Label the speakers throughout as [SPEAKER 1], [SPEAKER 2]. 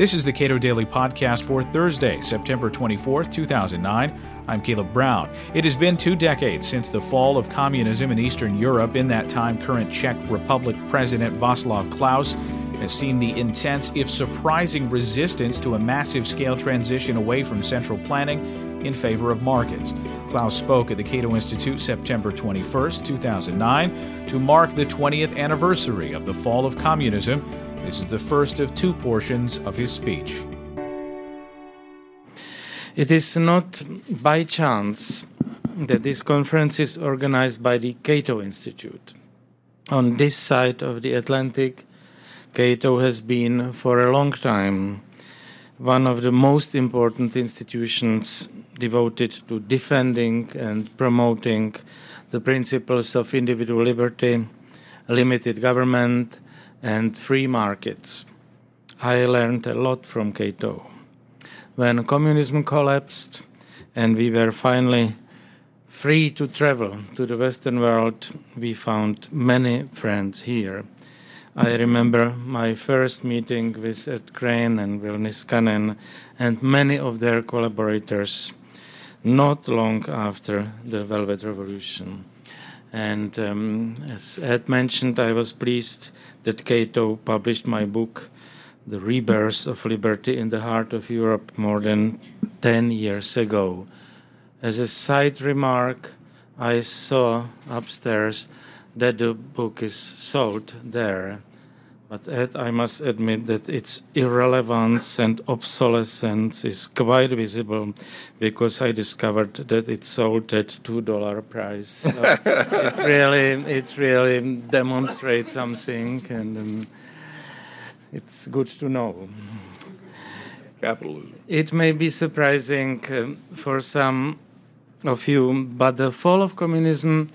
[SPEAKER 1] This is the Cato Daily Podcast for Thursday, September 24th, 2009. I'm Caleb Brown. It has been two decades since the fall of communism in Eastern Europe. In that time, current Czech Republic President Václav Klaus has seen the intense, if surprising, resistance to a massive scale transition away from central planning in favor of markets. Klaus spoke at the Cato Institute September 21, 2009, to mark the 20th anniversary of the fall of communism this is the first of two portions of his speech.
[SPEAKER 2] It is not by chance that this conference is organized by the Cato Institute. On this side of the Atlantic, Cato has been for a long time one of the most important institutions devoted to defending and promoting the principles of individual liberty, limited government, and free markets. I learned a lot from Cato. When communism collapsed and we were finally free to travel to the Western world, we found many friends here. I remember my first meeting with Ed Crane and Will Niskanen and many of their collaborators not long after the Velvet Revolution. And um, as Ed mentioned, I was pleased that Cato published my book, The Rebirth of Liberty in the Heart of Europe, more than 10 years ago. As a side remark, I saw upstairs that the book is sold there. But Ed, I must admit that its irrelevance and obsolescence is quite visible because I discovered that it sold at two dollar price. So it really, it really demonstrates something, and um, it's good to know.
[SPEAKER 3] Capitalism.
[SPEAKER 2] It may be surprising um, for some of you, but the fall of communism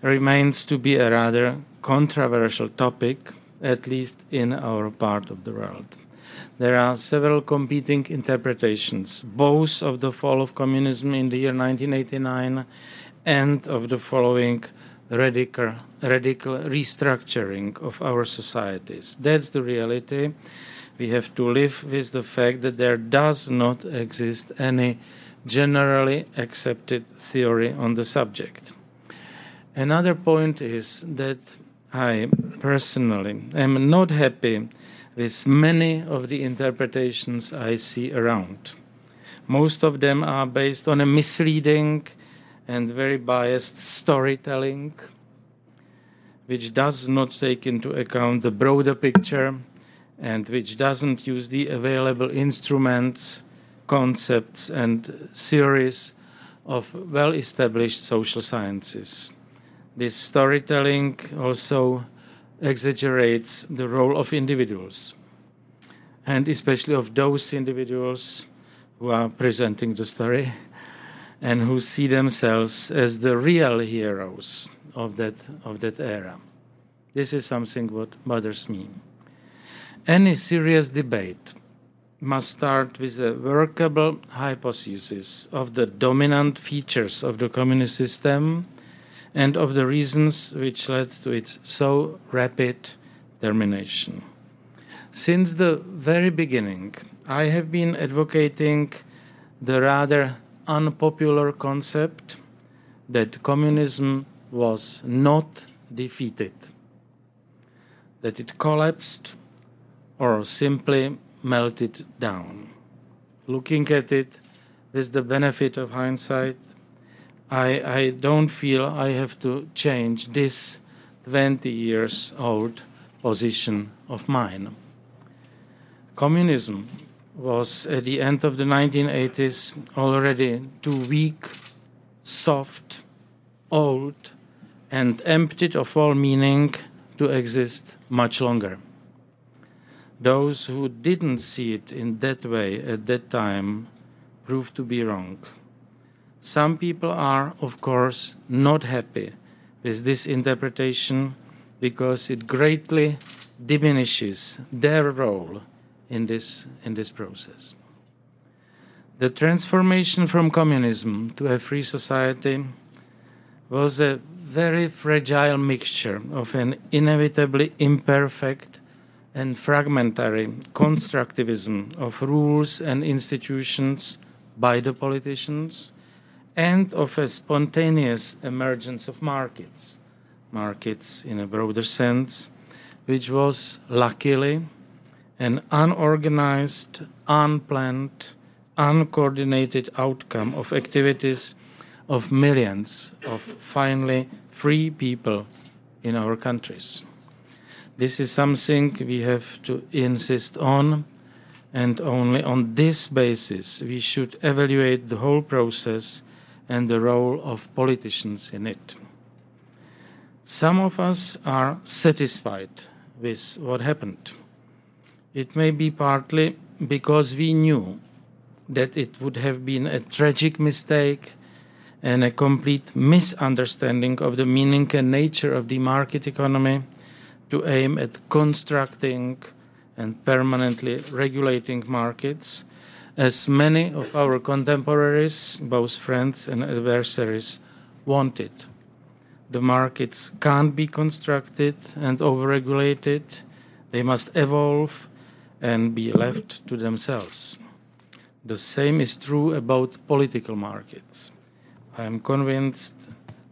[SPEAKER 2] remains to be a rather controversial topic at least in our part of the world. There are several competing interpretations, both of the fall of communism in the year 1989 and of the following radical, radical restructuring of our societies. That's the reality. We have to live with the fact that there does not exist any generally accepted theory on the subject. Another point is that I personally am not happy with many of the interpretations I see around. Most of them are based on a misleading and very biased storytelling, which does not take into account the broader picture and which doesn't use the available instruments, concepts, and theories of well established social sciences. This storytelling also exaggerates the role of individuals, and especially of those individuals who are presenting the story and who see themselves as the real heroes of that, of that era. This is something what bothers me. Any serious debate must start with a workable hypothesis of the dominant features of the communist system and of the reasons which led to its so rapid termination. Since the very beginning, I have been advocating the rather unpopular concept that communism was not defeated, that it collapsed or simply melted down. Looking at it with the benefit of hindsight, I, I don't feel I have to change this 20 years old position of mine. Communism was at the end of the 1980s already too weak, soft, old, and emptied of all meaning to exist much longer. Those who didn't see it in that way at that time proved to be wrong. Some people are, of course, not happy with this interpretation because it greatly diminishes their role in this, in this process. The transformation from communism to a free society was a very fragile mixture of an inevitably imperfect and fragmentary constructivism of rules and institutions by the politicians, and of a spontaneous emergence of markets, markets in a broader sense, which was luckily an unorganized, unplanned, uncoordinated outcome of activities of millions of finally free people in our countries. This is something we have to insist on, and only on this basis we should evaluate the whole process and the role of politicians in it. Some of us are satisfied with what happened. It may be partly because we knew that it would have been a tragic mistake and a complete misunderstanding of the meaning and nature of the market economy to aim at constructing and permanently regulating markets, as many of our contemporaries, both friends and adversaries, wanted. The markets can't be constructed and overregulated, they must evolve and be left to themselves. The same is true about political markets. I am convinced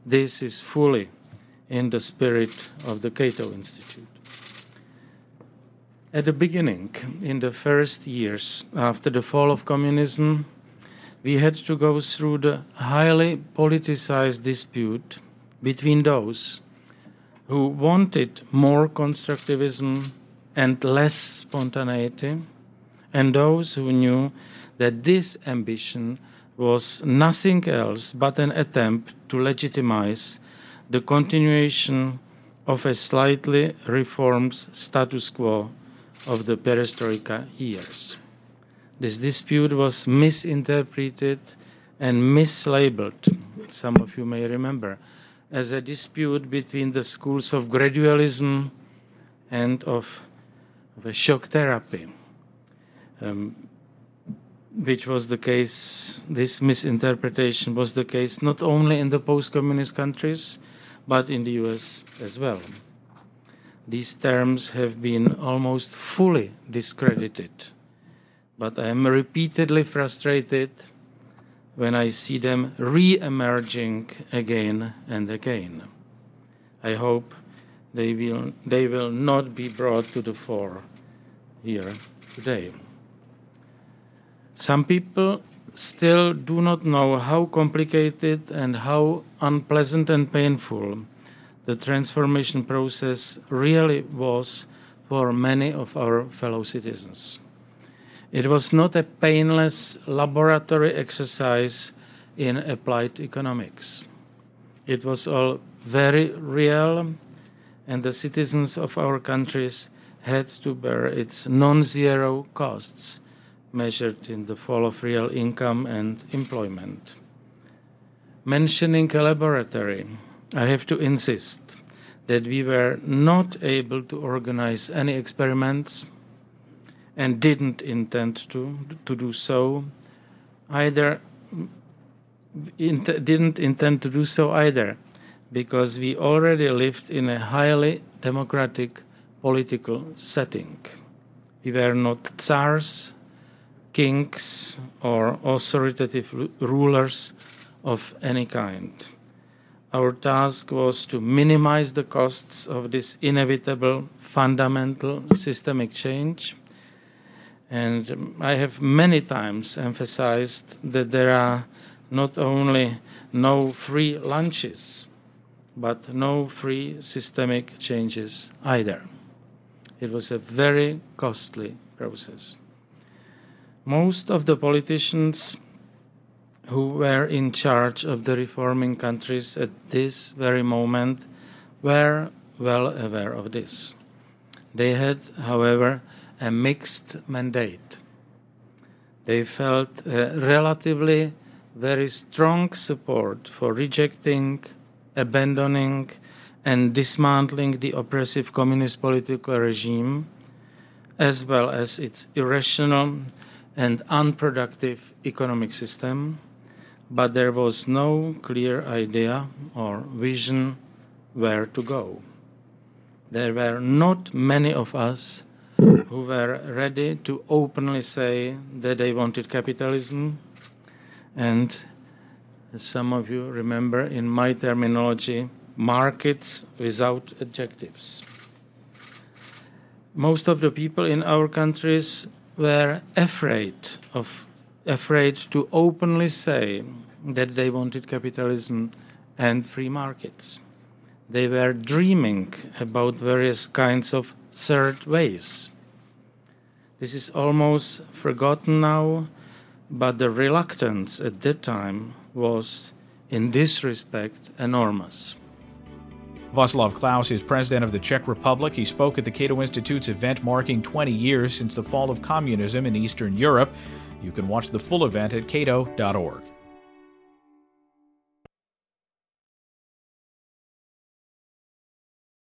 [SPEAKER 2] this is fully in the spirit of the Cato Institute. At the beginning, in the first years after the fall of communism, we had to go through the highly politicized dispute between those who wanted more constructivism and less spontaneity, and those who knew that this ambition was nothing else but an attempt to legitimize the continuation of a slightly reformed status quo of the perestroika years. This dispute was misinterpreted and mislabeled, some of you may remember, as a dispute between the schools of gradualism and of, of shock therapy. Um, which was the case, this misinterpretation was the case not only in the post communist countries, but in the US as well. These terms have been almost fully discredited, but I am repeatedly frustrated when I see them re emerging again and again. I hope they will, they will not be brought to the fore here today. Some people still do not know how complicated and how unpleasant and painful the transformation process really was for many of our fellow citizens. It was not a painless laboratory exercise in applied economics. It was all very real, and the citizens of our countries had to bear its non zero costs measured in the fall of real income and employment. Mentioning a laboratory, I have to insist that we were not able to organize any experiments and didn't intend to, to do so either didn't intend to do so either because we already lived in a highly democratic political setting. We were not tsars kings or authoritative rulers of any kind. Our task was to minimize the costs of this inevitable fundamental systemic change. And um, I have many times emphasized that there are not only no free lunches, but no free systemic changes either. It was a very costly process. Most of the politicians who were in charge of the reforming countries at this very moment were well aware of this. They had, however, a mixed mandate. They felt a relatively very strong support for rejecting, abandoning, and dismantling the oppressive communist political regime, as well as its irrational and unproductive economic system, but there was no clear idea or vision where to go. There were not many of us who were ready to openly say that they wanted capitalism. And some of you remember, in my terminology, markets without adjectives. Most of the people in our countries were afraid of afraid to openly say that they wanted capitalism and free markets. They were dreaming about various kinds of third ways. This is almost forgotten now, but the reluctance at that time was, in this respect, enormous.
[SPEAKER 1] Václav Klaus is president of the Czech Republic. He spoke at the Cato Institute's event marking 20 years since the fall of communism in Eastern Europe. You can watch the full event at cato.org.